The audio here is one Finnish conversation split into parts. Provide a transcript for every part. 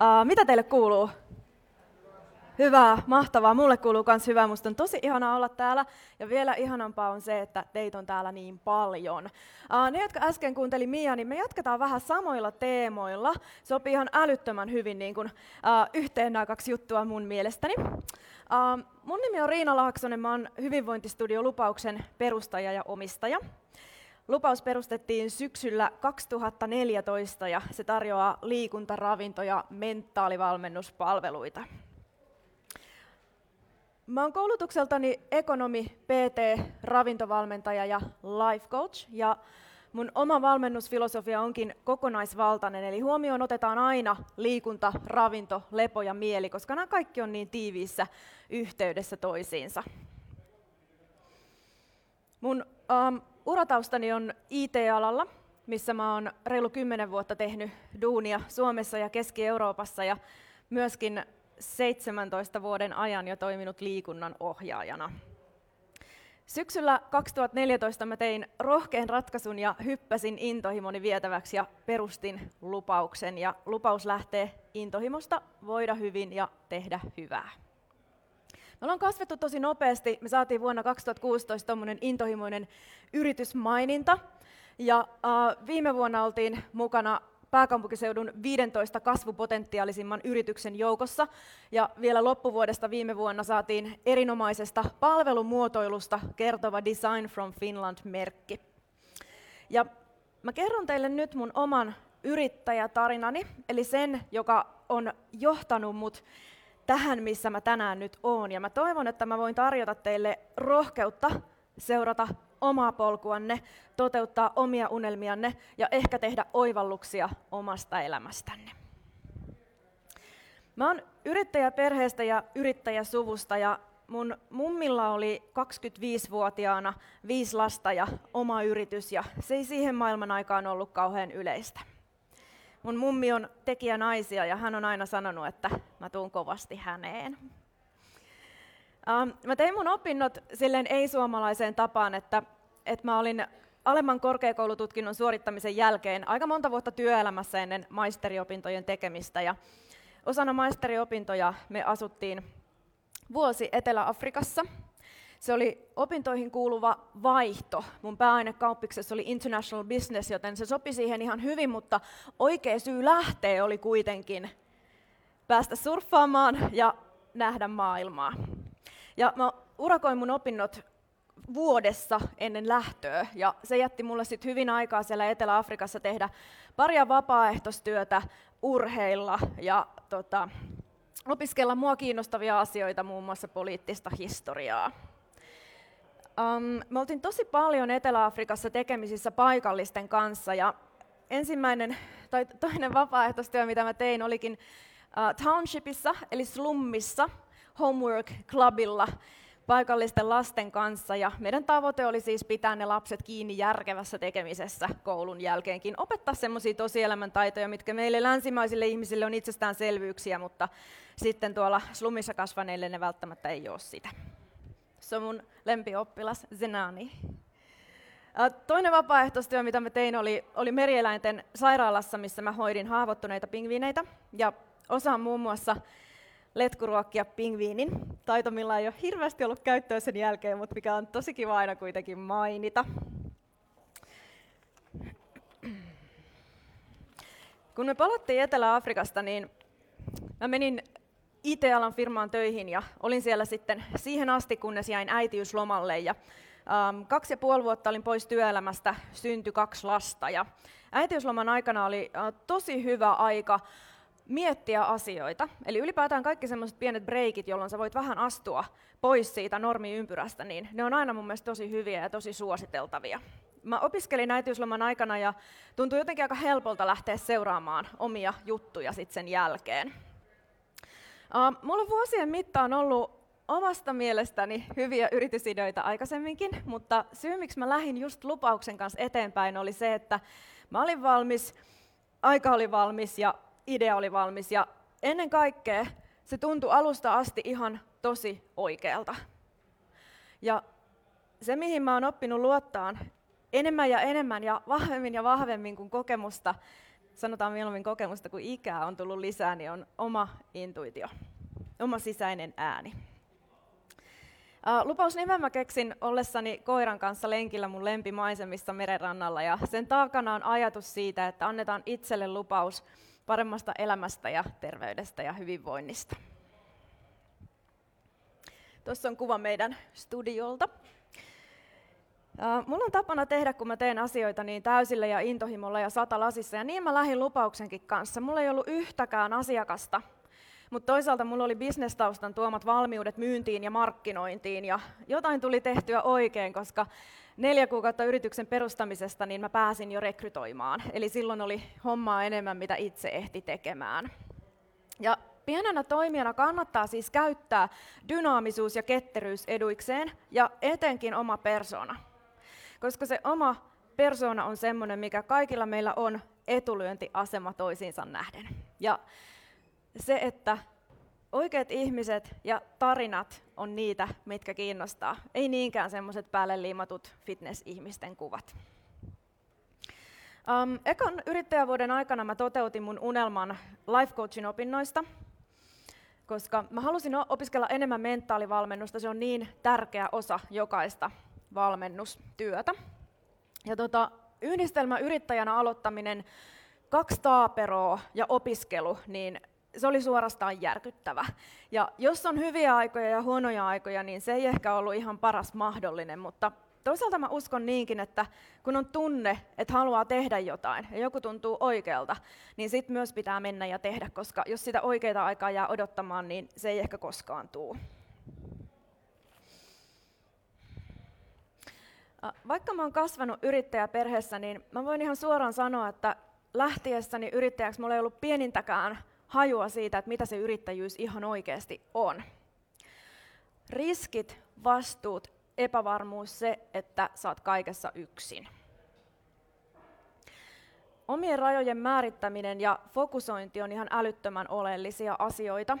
Uh, mitä teille kuuluu? Hyvää, mahtavaa. Mulle kuuluu myös hyvää. Musta on tosi ihanaa olla täällä. Ja vielä ihanampaa on se, että teitä on täällä niin paljon. Uh, ne, jotka äsken kuunteli Mia, niin me jatketaan vähän samoilla teemoilla. Sopii ihan älyttömän hyvin niin kuin, uh, yhteen nämä kaksi juttua mun mielestäni. Uh, mun nimi on Riina Laaksonen. Mä oon Hyvinvointistudio Lupauksen perustaja ja omistaja. Lupaus perustettiin syksyllä 2014 ja se tarjoaa liikunta-, ravinto- ja mentaalivalmennuspalveluita. Mä oon koulutukseltani ekonomi, PT, ravintovalmentaja ja life coach. Ja mun oma valmennusfilosofia onkin kokonaisvaltainen, eli huomioon otetaan aina liikunta, ravinto, lepo ja mieli, koska nämä kaikki on niin tiiviissä yhteydessä toisiinsa. Mun um, urataustani on IT-alalla, missä mä oon reilu kymmenen vuotta tehnyt duunia Suomessa ja Keski-Euroopassa ja myöskin 17 vuoden ajan jo toiminut liikunnan ohjaajana. Syksyllä 2014 mä tein rohkean ratkaisun ja hyppäsin intohimoni vietäväksi ja perustin lupauksen. Ja lupaus lähtee intohimosta voida hyvin ja tehdä hyvää. Me ollaan kasvettu tosi nopeasti. Me saatiin vuonna 2016 tuommoinen intohimoinen yritysmaininta. Ja äh, viime vuonna oltiin mukana pääkaupunkiseudun 15 kasvupotentiaalisimman yrityksen joukossa. Ja vielä loppuvuodesta viime vuonna saatiin erinomaisesta palvelumuotoilusta kertova Design from Finland-merkki. Ja mä kerron teille nyt mun oman yrittäjätarinani, eli sen, joka on johtanut mut tähän, missä mä tänään nyt oon. Ja mä toivon, että mä voin tarjota teille rohkeutta seurata omaa polkuanne, toteuttaa omia unelmianne ja ehkä tehdä oivalluksia omasta elämästänne. Mä oon yrittäjäperheestä ja yrittäjäsuvusta ja mun mummilla oli 25-vuotiaana viisi lasta ja oma yritys ja se ei siihen maailman aikaan ollut kauhean yleistä. Mun mummi on tekijä naisia ja hän on aina sanonut, että mä tuun kovasti häneen. Ähm, mä tein mun opinnot silleen ei-suomalaiseen tapaan, että, että mä olin alemman korkeakoulututkinnon suorittamisen jälkeen aika monta vuotta työelämässä ennen maisteriopintojen tekemistä. Ja osana maisteriopintoja me asuttiin vuosi Etelä-Afrikassa. Se oli opintoihin kuuluva vaihto. Mun pääainekauppiksessa oli International Business, joten se sopi siihen ihan hyvin, mutta oikea syy lähtee oli kuitenkin päästä surffaamaan ja nähdä maailmaa. Ja mä urakoin mun opinnot vuodessa ennen lähtöä, ja se jätti mulle sitten hyvin aikaa siellä Etelä-Afrikassa tehdä paria vapaaehtoistyötä, urheilla ja tota, opiskella mua kiinnostavia asioita, muun muassa poliittista historiaa. Um, me oltiin tosi paljon Etelä-Afrikassa tekemisissä paikallisten kanssa, ja ensimmäinen tai toinen vapaaehtoistyö, mitä mä tein, olikin uh, townshipissa, eli slummissa, Homework Clubilla paikallisten lasten kanssa. Ja meidän tavoite oli siis pitää ne lapset kiinni järkevässä tekemisessä koulun jälkeenkin. Opettaa semmoisia tosielämän taitoja, mitkä meille länsimaisille ihmisille on itsestäänselvyyksiä, mutta sitten tuolla slumissa kasvaneille ne välttämättä ei ole sitä. Se on mun lempioppilas Zenani. Toinen vapaaehtoistyö, mitä mä tein, oli, oli merieläinten sairaalassa, missä mä hoidin haavoittuneita pingviineitä. Ja osaan muun muassa letkuruokkia pingviinin. Taito, millä ei ole hirveästi ollut käyttöä sen jälkeen, mutta mikä on tosi kiva aina kuitenkin mainita. Kun me palattiin Etelä-Afrikasta, niin mä menin IT-alan firmaan töihin ja olin siellä sitten siihen asti, kunnes jäin äitiyslomalle. Ja, ähm, kaksi ja puoli vuotta olin pois työelämästä, syntyi kaksi lasta. Ja äitiysloman aikana oli äh, tosi hyvä aika miettiä asioita. Eli ylipäätään kaikki semmoiset pienet breikit, jolloin sä voit vähän astua pois siitä normiympyrästä, niin ne on aina mun mielestä tosi hyviä ja tosi suositeltavia. Mä opiskelin äitiysloman aikana ja tuntui jotenkin aika helpolta lähteä seuraamaan omia juttuja sit sen jälkeen. Mulla on vuosien mittaan ollut omasta mielestäni hyviä yritysideoita aikaisemminkin, mutta syy miksi mä lähdin just lupauksen kanssa eteenpäin oli se, että mä olin valmis, aika oli valmis ja idea oli valmis ja ennen kaikkea se tuntui alusta asti ihan tosi oikealta. Ja se, mihin mä oon oppinut luottaan enemmän ja enemmän ja vahvemmin ja vahvemmin kuin kokemusta, sanotaan mieluummin kokemusta kuin ikää on tullut lisää, niin on oma intuitio, oma sisäinen ääni. Lupaus nimen mä keksin ollessani koiran kanssa lenkillä mun lempimaisemissa merenrannalla ja sen takana on ajatus siitä, että annetaan itselle lupaus paremmasta elämästä ja terveydestä ja hyvinvoinnista. Tuossa on kuva meidän studiolta. Mulla on tapana tehdä, kun mä teen asioita niin täysillä ja intohimolla ja sata lasissa, ja niin mä lähdin lupauksenkin kanssa. Mulla ei ollut yhtäkään asiakasta, mutta toisaalta mulla oli bisnestaustan tuomat valmiudet myyntiin ja markkinointiin, ja jotain tuli tehtyä oikein, koska neljä kuukautta yrityksen perustamisesta niin mä pääsin jo rekrytoimaan. Eli silloin oli hommaa enemmän, mitä itse ehti tekemään. Ja pienenä toimijana kannattaa siis käyttää dynaamisuus ja ketteryys eduikseen, ja etenkin oma persona. Koska se oma persona on semmoinen, mikä kaikilla meillä on etulyöntiasema toisiinsa nähden. Ja se, että oikeat ihmiset ja tarinat on niitä, mitkä kiinnostaa. Ei niinkään semmoiset päälle liimatut fitness-ihmisten kuvat. Um, ekan yrittäjävuoden aikana mä toteutin mun unelman life coachin opinnoista, koska mä halusin opiskella enemmän mentaalivalmennusta. Se on niin tärkeä osa jokaista valmennustyötä. Ja tota, yhdistelmäyrittäjänä aloittaminen, kaksi taaperoa ja opiskelu, niin se oli suorastaan järkyttävä. Ja jos on hyviä aikoja ja huonoja aikoja, niin se ei ehkä ollut ihan paras mahdollinen, mutta toisaalta mä uskon niinkin, että kun on tunne, että haluaa tehdä jotain ja joku tuntuu oikealta, niin sitten myös pitää mennä ja tehdä, koska jos sitä oikeita aikaa jää odottamaan, niin se ei ehkä koskaan tuu. Vaikka mä oon kasvanut yrittäjäperheessä, niin mä voin ihan suoraan sanoa, että lähtiessäni yrittäjäksi mulla ei ollut pienintäkään hajua siitä, että mitä se yrittäjyys ihan oikeasti on. Riskit, vastuut, epävarmuus, se, että saat kaikessa yksin. Omien rajojen määrittäminen ja fokusointi on ihan älyttömän oleellisia asioita.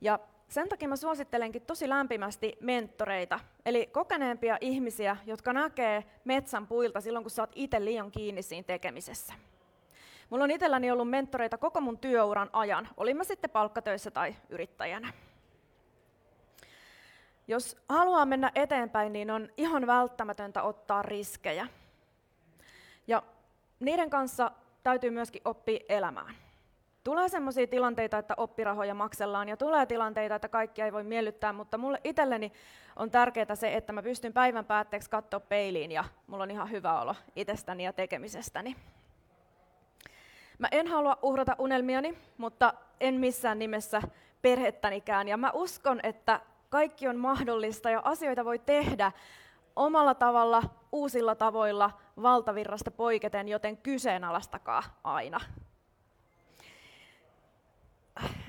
Ja sen takia mä suosittelenkin tosi lämpimästi mentoreita, eli kokeneempia ihmisiä, jotka näkee metsän puilta silloin, kun sä oot itse liian kiinni siinä tekemisessä. Mulla on itselläni ollut mentoreita koko mun työuran ajan, olin mä sitten palkkatöissä tai yrittäjänä. Jos haluaa mennä eteenpäin, niin on ihan välttämätöntä ottaa riskejä. Ja niiden kanssa täytyy myöskin oppia elämään. Tulee sellaisia tilanteita, että oppirahoja maksellaan ja tulee tilanteita, että kaikki ei voi miellyttää, mutta mulle itselleni on tärkeää se, että mä pystyn päivän päätteeksi katsoa peiliin ja mulla on ihan hyvä olo itsestäni ja tekemisestäni. Mä en halua uhrata unelmiani, mutta en missään nimessä perhettänikään. Ja mä uskon, että kaikki on mahdollista ja asioita voi tehdä omalla tavalla, uusilla tavoilla, valtavirrasta poiketen, joten kyseenalaistakaa aina.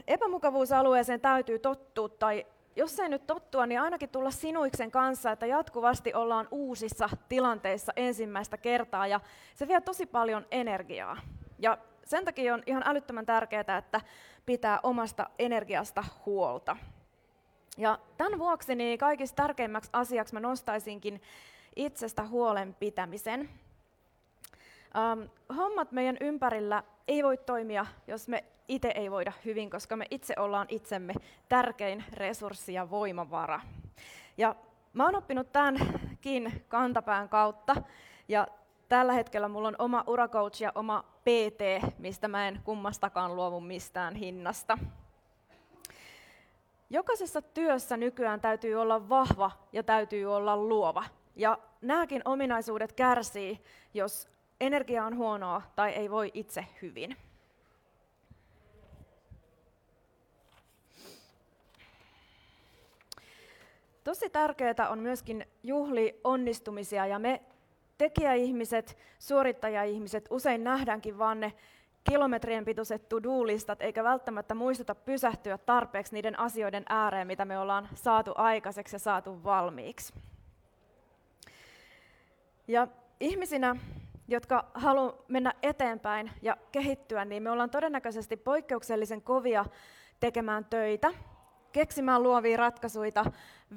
Epämukavuusalueeseen täytyy tottua, tai jos ei nyt tottua, niin ainakin tulla sinuiksen kanssa, että jatkuvasti ollaan uusissa tilanteissa ensimmäistä kertaa, ja se vie tosi paljon energiaa. Ja sen takia on ihan älyttömän tärkeää, että pitää omasta energiasta huolta. Ja tämän vuoksi niin kaikista tärkeimmäksi asiaksi mä nostaisinkin itsestä huolen pitämisen. Um, hommat meidän ympärillä ei voi toimia, jos me itse ei voida hyvin, koska me itse ollaan itsemme tärkein resurssi ja voimavara. Ja mä oon oppinut tämänkin kantapään kautta, ja tällä hetkellä mulla on oma uracoach ja oma PT, mistä mä en kummastakaan luovu mistään hinnasta. Jokaisessa työssä nykyään täytyy olla vahva ja täytyy olla luova. Ja nämäkin ominaisuudet kärsii, jos energia on huonoa tai ei voi itse hyvin. Tosi tärkeää on myöskin juhli onnistumisia ja me tekijäihmiset, suorittajaihmiset, usein nähdäänkin vaan ne kilometrien pituiset to-do-listat, eikä välttämättä muistuta pysähtyä tarpeeksi niiden asioiden ääreen, mitä me ollaan saatu aikaiseksi ja saatu valmiiksi. Ja ihmisinä, jotka haluavat mennä eteenpäin ja kehittyä, niin me ollaan todennäköisesti poikkeuksellisen kovia tekemään töitä, keksimään luovia ratkaisuja,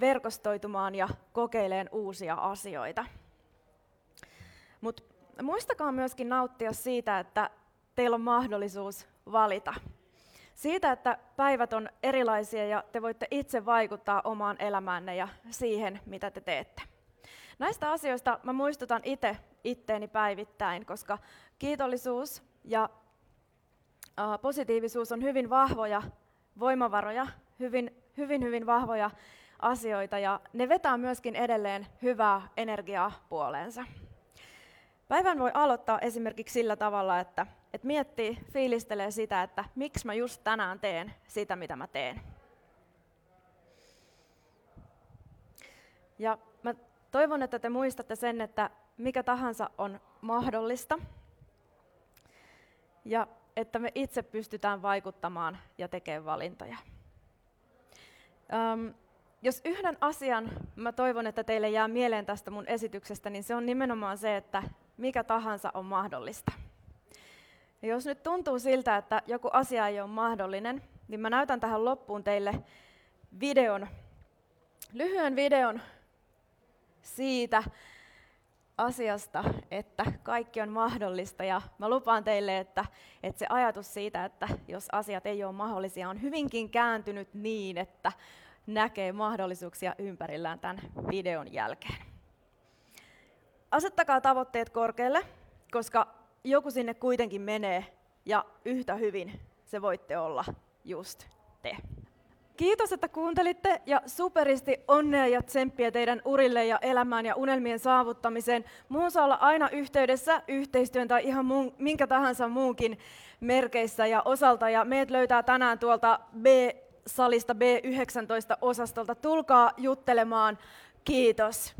verkostoitumaan ja kokeileen uusia asioita. Mutta muistakaa myöskin nauttia siitä, että teillä on mahdollisuus valita. Siitä, että päivät on erilaisia ja te voitte itse vaikuttaa omaan elämäänne ja siihen, mitä te teette. Näistä asioista mä muistutan itse itteeni päivittäin, koska kiitollisuus ja positiivisuus on hyvin vahvoja voimavaroja, hyvin, hyvin, hyvin vahvoja asioita ja ne vetää myöskin edelleen hyvää energiaa puoleensa. Päivän voi aloittaa esimerkiksi sillä tavalla, että, että miettii, fiilistelee sitä, että miksi mä just tänään teen sitä, mitä mä teen. Ja mä toivon, että te muistatte sen, että mikä tahansa on mahdollista. Ja että me itse pystytään vaikuttamaan ja tekemään valintoja. Um, jos yhden asian mä toivon, että teille jää mieleen tästä mun esityksestä, niin se on nimenomaan se, että mikä tahansa on mahdollista. Ja jos nyt tuntuu siltä, että joku asia ei ole mahdollinen, niin mä näytän tähän loppuun teille videon, lyhyen videon siitä asiasta, että kaikki on mahdollista. Ja mä lupaan teille, että, että se ajatus siitä, että jos asiat ei ole mahdollisia, on hyvinkin kääntynyt niin, että näkee mahdollisuuksia ympärillään tämän videon jälkeen. Asettakaa tavoitteet korkealle, koska joku sinne kuitenkin menee ja yhtä hyvin se voitte olla just te. Kiitos, että kuuntelitte ja superisti onnea ja tsemppiä teidän urille ja elämään ja unelmien saavuttamiseen. Muun saa olla aina yhteydessä yhteistyön tai ihan muun, minkä tahansa muunkin merkeissä ja osalta. Ja meidät löytää tänään tuolta B-salista B19-osastolta. Tulkaa juttelemaan. Kiitos.